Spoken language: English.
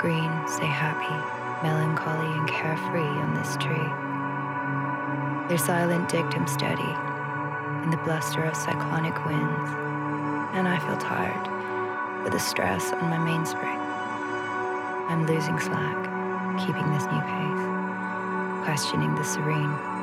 green say happy, melancholy, and carefree on this tree. Their silent dictum steady in the bluster of cyclonic winds, and I feel tired with the stress on my mainspring. I'm losing slack, keeping this new pace, questioning the serene.